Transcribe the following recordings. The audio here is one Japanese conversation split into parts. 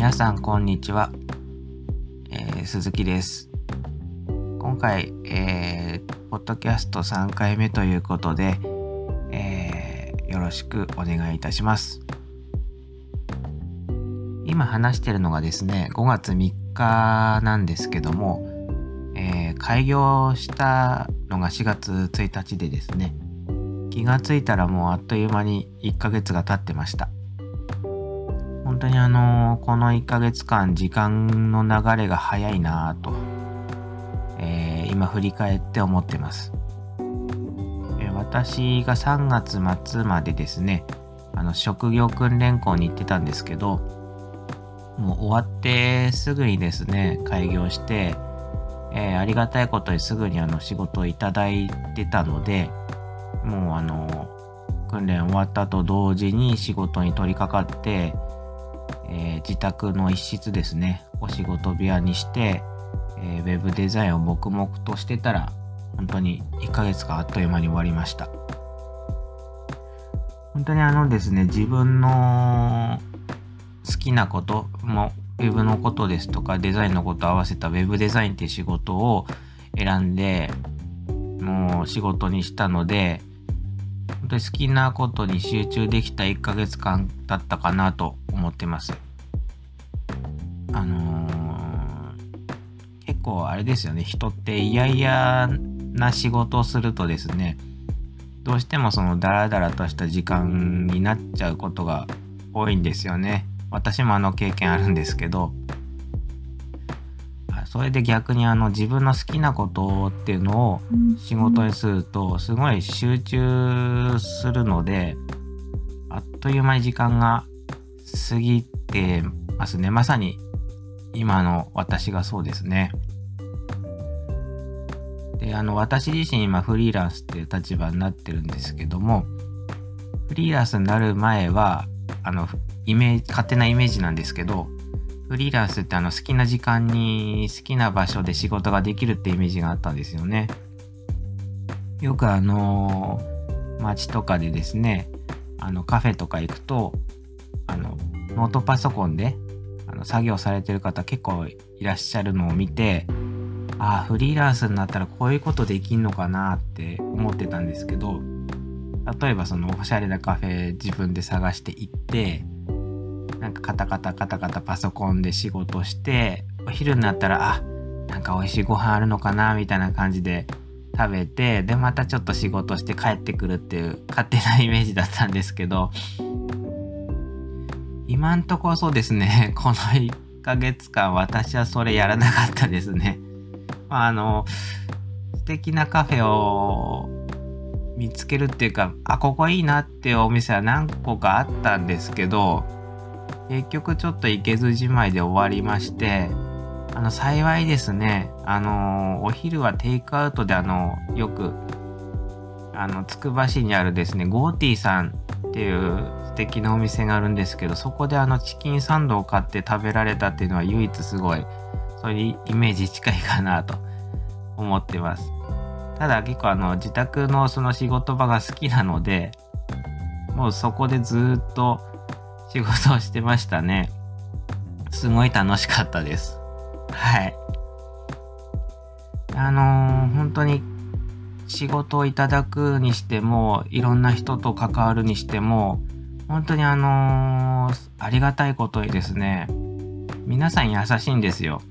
皆さんこんにちは、えー、鈴木です。今回、えー、ポッドキャスト3回目ということで、えー、よろしくお願いいたします。今話してるのがですね5月3日なんですけども、えー、開業したのが4月1日でですね気がついたらもうあっという間に1ヶ月が経ってました。本当にあのこの1ヶ月間時間の流れが早いなぁと、えー、今振り返って思ってます、えー、私が3月末までですねあの職業訓練校に行ってたんですけどもう終わってすぐにですね開業して、えー、ありがたいことにすぐにあの仕事をいただいてたのでもうあの訓練終わったと同時に仕事に取り掛かってえー、自宅の一室ですね、お仕事部屋にして、えー、ウェブデザインを黙々としてたら、本当に1ヶ月間あっという間に終わりました。本当にあのですね、自分の好きなことも、ウェブのことですとか、デザインのことを合わせたウェブデザインっていう仕事を選んで、もう仕事にしたので、本当に好きなことに集中できた1ヶ月間だったかなと思ってます。あのー、結構あれですよね、人って嫌々な仕事をするとですね、どうしてもそのダラダラとした時間になっちゃうことが多いんですよね。私もあの経験あるんですけど、それで逆にあの自分の好きなことっていうのを仕事にするとすごい集中するのであっという間に時間が過ぎてますね。まさに今の私がそうですね。で、あの、私自身今フリーランスっていう立場になってるんですけども、フリーランスになる前は、あの、イメージ、勝手なイメージなんですけど、フリーランスってあの好きな時間に好きな場所で仕事ができるってイメージがあったんですよね。よくあの街とかでですね、あのカフェとか行くと、あのノートパソコンであの作業されてる方結構いらっしゃるのを見てああフリーランスになったらこういうことできんのかなって思ってたんですけど例えばそのおしゃれなカフェ自分で探して行ってんかカタカタカタカタパソコンで仕事してお昼になったらあなんか美味しいご飯あるのかなみたいな感じで食べてでまたちょっと仕事して帰ってくるっていう勝手なイメージだったんですけど今んとこそうですね、この1ヶ月間私はそれやらなかったですね。まあ、あの、素敵なカフェを見つけるっていうか、あ、ここいいなっていうお店は何個かあったんですけど、結局ちょっと行けずじまいで終わりまして、あの、幸いですね、あの、お昼はテイクアウトであの、よく、あの、つくば市にあるですね、ゴーティーさんっていう素敵なお店があるんですけどそこであのチキンサンドを買って食べられたっていうのは唯一すごいそういうイメージ近いかなと思ってます。ただ結構あの自宅のその仕事場が好きなのでもうそこでずっと仕事をしてましたね。すごい楽しかったです。はい。あのー、本当に仕事をいただくにしてもいろんな人と関わるにしても本当にあのー、ありがたいことにですね皆さん優しいんですよ。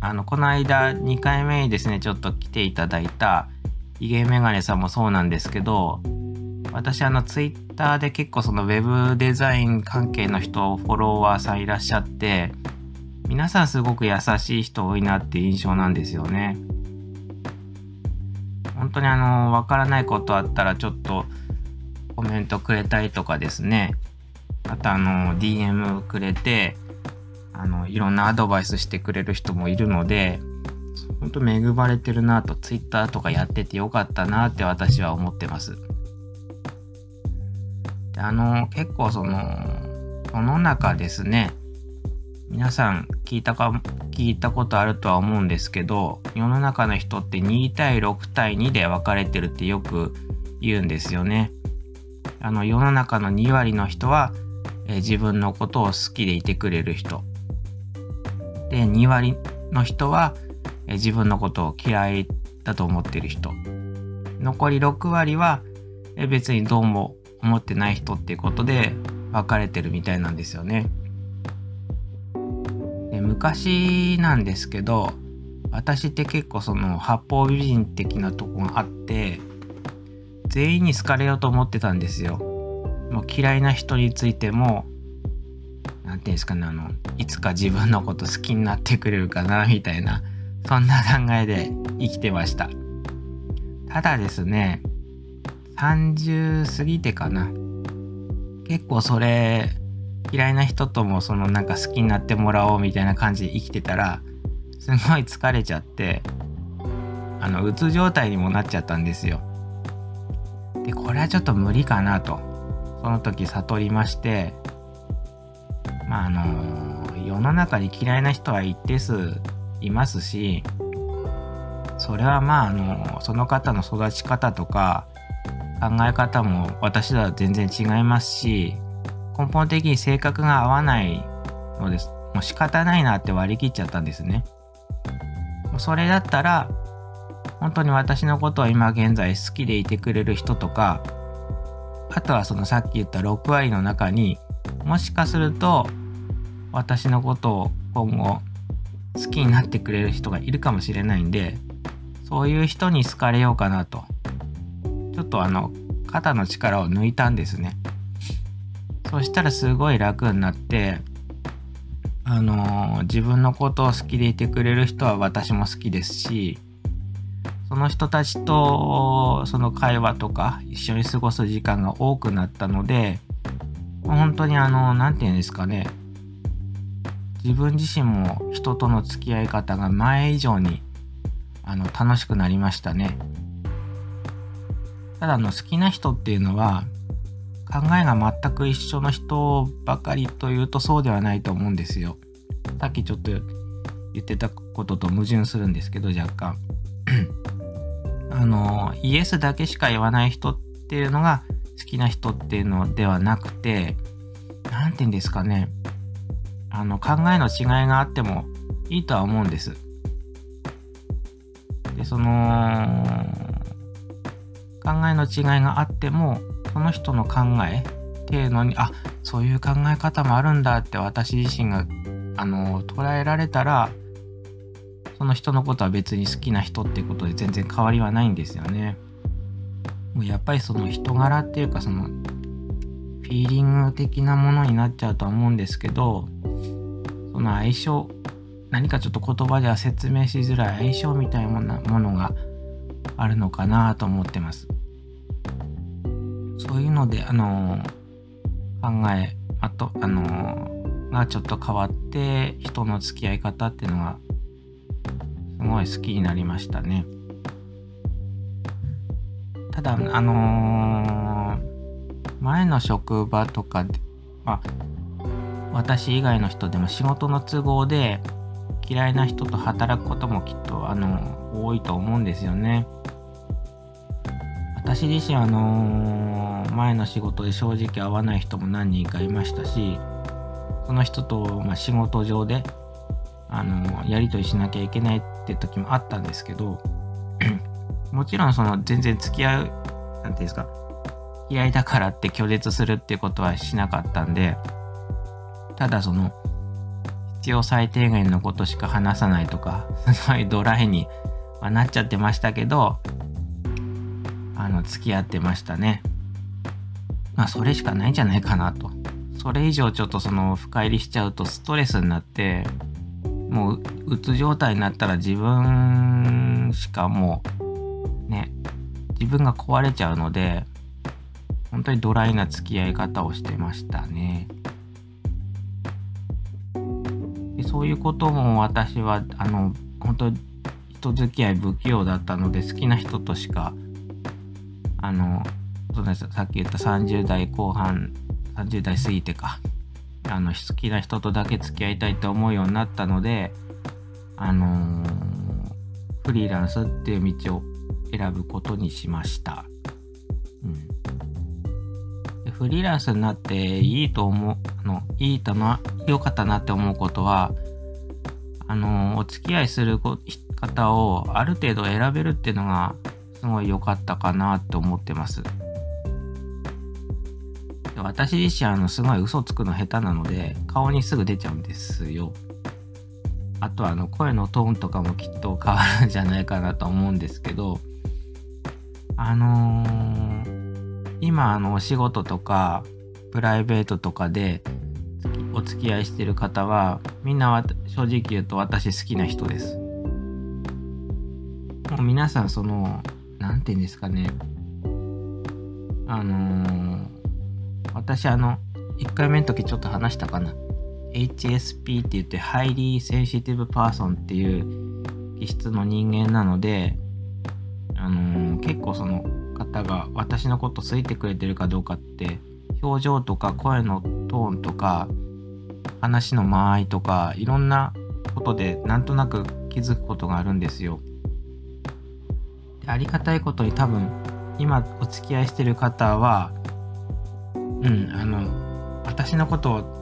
あのこの間2回目にですねちょっと来ていただいたイゲメガネさんもそうなんですけど私あのツイッターで結構そのウェブデザイン関係の人フォロワーさんいらっしゃって皆さんすごく優しい人多いなって印象なんですよね。本当にあの、わからないことあったらちょっとコメントくれたりとかですね。あとあの、DM くれて、あの、いろんなアドバイスしてくれる人もいるので、本当恵まれてるなと、Twitter とかやっててよかったなって私は思ってます。であの、結構その、世の中ですね、皆さん聞いたか、聞いたことあるとは思うんですけど、世の中の人って2対6対2で分かれてるってよく言うんですよね。あの世の中の2割の人はえ、自分のことを好きでいてくれる人。で、2割の人は、え、自分のことを嫌いだと思ってる人。残り6割は、え、別にどうも思ってない人っていうことで分れてるみたいなんですよね。で昔なんですけど私って結構その八方美人的なとこがあって全員に好かれようと思ってたんですよ。もう嫌いな人についても何て言うんですかねあのいつか自分のこと好きになってくれるかなみたいなそんな考えで生きてました。ただですね30過ぎてかな結構それ嫌いな人ともそのなんか好きになってもらおうみたいな感じで生きてたらすごい疲れちゃってあのうつ状態にもなっちゃったんですよ。でこれはちょっと無理かなとその時悟りましてまああの世の中に嫌いな人は一定数いますしそれはまああのその方の育ち方とか考え方も私とは全然違いますし根本的に性格が合わないのです。もう仕方ないなって割り切っちゃったんですね。それだったら本当に私のことを今現在好きでいてくれる人とかあとはそのさっき言った6割の中にもしかすると私のことを今後好きになってくれる人がいるかもしれないんでそういう人に好かれようかなと。ちょっとあの肩の力を抜いたんですねそしたらすごい楽になってあの自分のことを好きでいてくれる人は私も好きですしその人たちとその会話とか一緒に過ごす時間が多くなったので本当にあの何て言うんですかね自分自身も人との付き合い方が前以上にあの楽しくなりましたね。ただの好きな人っていうのは考えが全く一緒の人ばかりというとそうではないと思うんですよ。さっきちょっと言ってたことと矛盾するんですけど若干。あのイエスだけしか言わない人っていうのが好きな人っていうのではなくて何て言うんですかねあの考えの違いがあってもいいとは思うんです。でその考えの違いがあってもその人の考えっていうのにあそういう考え方もあるんだって私自身があの捉えられたらその人のことは別に好きな人っていうことで全然変わりはないんですよね。もうやっぱりその人柄っていうかそのフィーリング的なものになっちゃうとは思うんですけどその相性何かちょっと言葉では説明しづらい相性みたいなものがあるのかなと思ってます。そういうので、あの考え、あと、あのがちょっと変わって、人の付き合い方っていうのが、すごい好きになりましたね。ただ、あのー、前の職場とかで、まあ、私以外の人でも仕事の都合で嫌いな人と働くこともきっと、あの多いと思うんですよね。私自身あのー、前の仕事で正直合わない人も何人かいましたしその人と、まあ、仕事上で、あのー、やり取りしなきゃいけないって時もあったんですけど もちろんその全然付き合う何て言うんですか嫌いだからって拒絶するってことはしなかったんでただその必要最低限のことしか話さないとか すごいドライに、まあ、なっちゃってましたけどあの付き合ってましたね。まあそれしかないんじゃないかなと。それ以上ちょっとその深入りしちゃうとストレスになってもううつ状態になったら自分しかもうね自分が壊れちゃうので本当にドライな付き合い方をしてましたね。でそういうことも私はあの本当人付き合い不器用だったので好きな人としかあのそうですさっき言った30代後半30代過ぎてかあの好きな人とだけ付き合いたいと思うようになったのであのー、フリーランスっていう道を選ぶことにしました。うん、でフリーランスになっていいと思う、あの、いいとな、良かったなって思うことは、あの、お付き合いする方をある程度選べるっていうのが、すごい良かったかなって思ってます。私自身あのすごい嘘つくの下手なので顔にすぐ出ちゃうんですよ。あとはあの声のトーンとかもきっと変わるんじゃないかなと思うんですけどあのー、今あのお仕事とかプライベートとかでお付き合いしてる方はみんな正直言うと私好きな人です。もう皆さんその何て言うんですかねあのー、私あの1回目の時ちょっと話したかな HSP って言って Highly Sensitive Person っていう気質の人間なのであのー、結構その方が私のこと好いてくれてるかどうかって表情とか声のトーンとか話の間合いとかいろんなことでなんとなく気づくことがあるんですよ。ありがたいことに多分今お付き合いしてる方はうんあの私のことを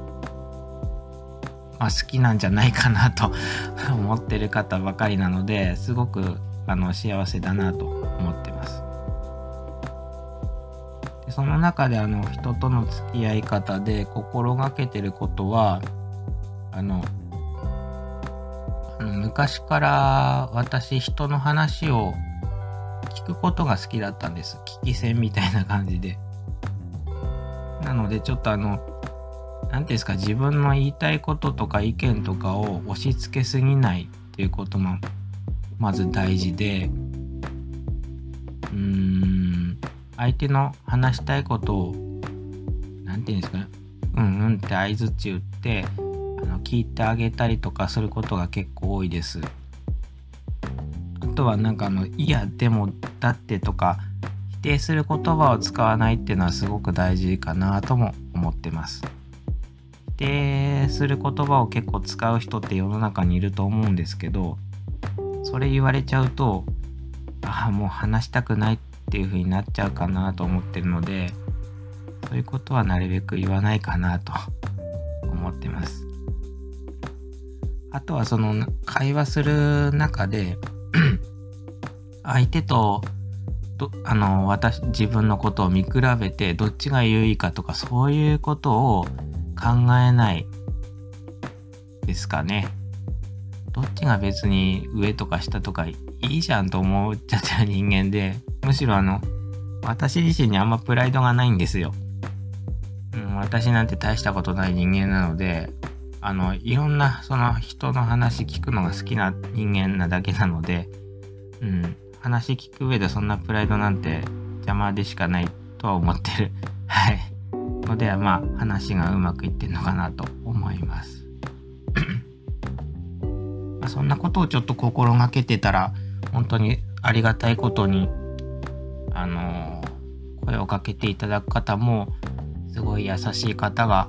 まあ、好きなんじゃないかなと 思ってる方ばかりなのですごくあの幸せだなと思ってます。でその中であの人との付き合い方で心がけてることはあの昔から私人の話を聞くことが好きだったんです。聞き戦みたいな感じで。なのでちょっとあの何て言うんですか自分の言いたいこととか意見とかを押し付けすぎないっていうこともまず大事でうーん相手の話したいことを何て言うんですかねうんうんって相づち打ってあの聞いてあげたりとかすることが結構多いです。あとはなんかあの「いやでもだって」とか否定する言葉を使わないっていうのはすごく大事かなとも思ってます。否定する言葉を結構使う人って世の中にいると思うんですけどそれ言われちゃうとああもう話したくないっていう風になっちゃうかなと思ってるのでそういうことはなるべく言わないかなと思ってます。あとはその会話する中で相手とどあの私自分のことを見比べてどっちが優位かとかそういうことを考えないですかね。どっちが別に上とか下とかいいじゃんと思っちゃった人間で、むしろあの、私自身にあんまプライドがないんですよ。うん、私なんて大したことない人間なので、あの、いろんなその人の話聞くのが好きな人間なだけなので、うん、話聞く上でそんなプライドなんて邪魔でしかないとは思ってる。はい。のでは、まあ、話がうまくいってんのかなと思います。まあそんなことをちょっと心がけてたら、本当にありがたいことに、あのー、声をかけていただく方も、すごい優しい方が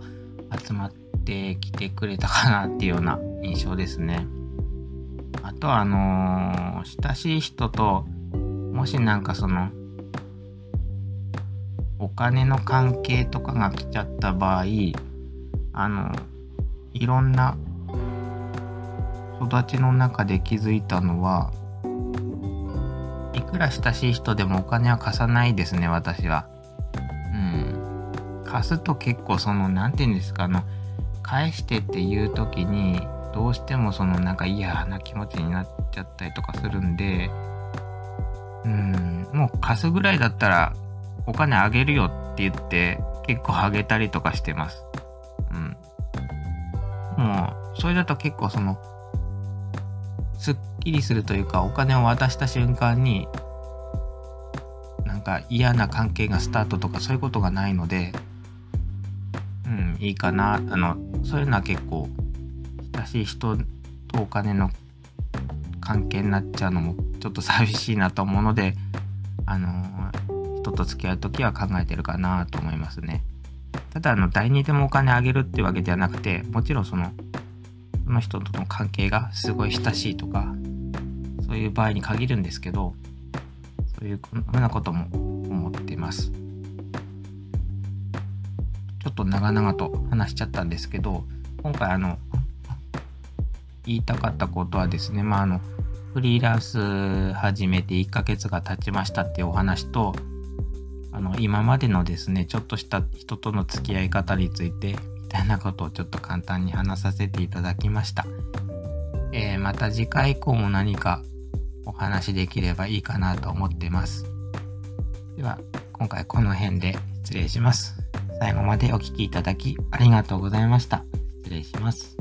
集まってきてくれたかなっていうような印象ですね。と、あのー、親しい人と、もしなんかその、お金の関係とかが来ちゃった場合あのいろんな育ちの中で気づいたのはいくら親しい人でもお金は貸さないですね私は。うん。貸すと結構その何て言うんですかあの返してっていう時にどうしてもそのなんか嫌な気持ちになっちゃったりとかするんでうんもう貸すぐらいだったらお金あげるよって言って結構あげたりとかしてます。うん。もう、それだと結構その、すっきりするというか、お金を渡した瞬間に、なんか嫌な関係がスタートとかそういうことがないので、うん、いいかな。あの、そういうのは結構、親しい人とお金の関係になっちゃうのもちょっと寂しいなと思うので、あの人と付き合う時は考えてるかなと思いますね。ただあの誰にでもお金あげるっていうわけではなくてもちろんそのその人との関係がすごい親しいとかそういう場合に限るんですけどそういうふうなことも思ってますちょ。っと長々と話しちゃったんですけど、今回あの、言いたかったことはですね、まああの、フリーランス始めて1ヶ月が経ちましたっていうお話と、あの、今までのですね、ちょっとした人との付き合い方について、みたいなことをちょっと簡単に話させていただきました。えー、また次回以降も何かお話できればいいかなと思ってます。では、今回この辺で失礼します。最後までお聴きいただきありがとうございました。失礼します。